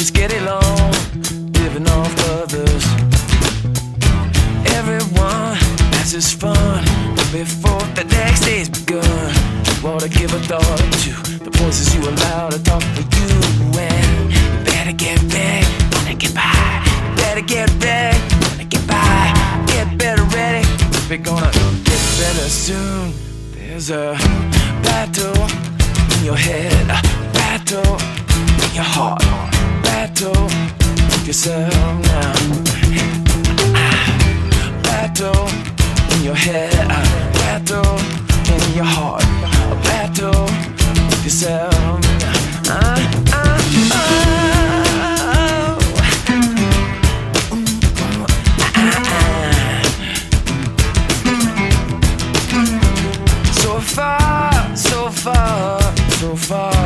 just get along, living off others. Everyone has his fun, but before the next day's begun, you ought to give a thought to the voices you allow to talk for you. And you better get back, wanna get by. You better get ready, wanna get by. Get better ready, we're gonna get better soon. There's a battle in your head, a battle in your heart battle with yourself now. Battle in your head, battle in your heart, battle with yourself. So far, so far, so far,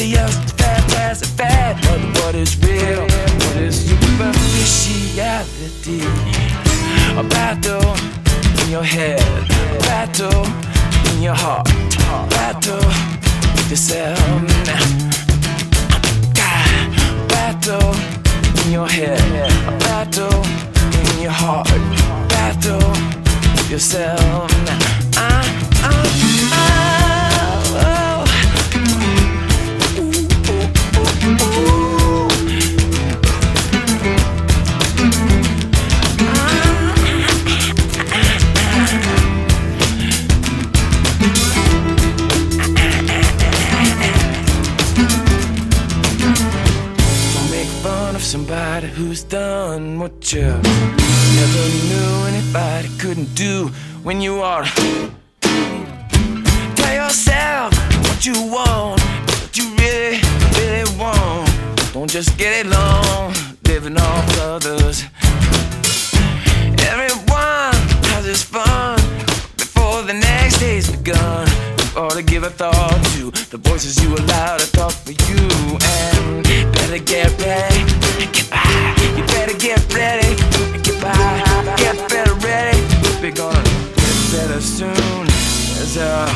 somebody else's fantastic fad. But what is real? What is superficiality? A battle in your head, a battle in your heart, a battle with yourself now battle in your head, a battle in your heart, battle with yourself. Ah, ah, somebody who's done what you never knew anybody couldn't do when you are. Tell yourself what you want, what you really, really want. Don't just get along living off others. Everyone has his fun before the next day's begun. You ought to give a thought the voices you allow to talk for you. And better get ready, get by. You better get ready, get by. Get better ready. We're gonna get better soon. There's a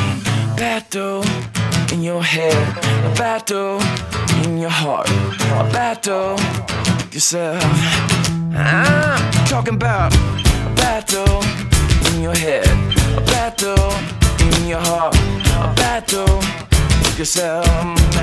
battle in your head, a battle in your heart, a battle yourself. I'm talking about a battle yourself.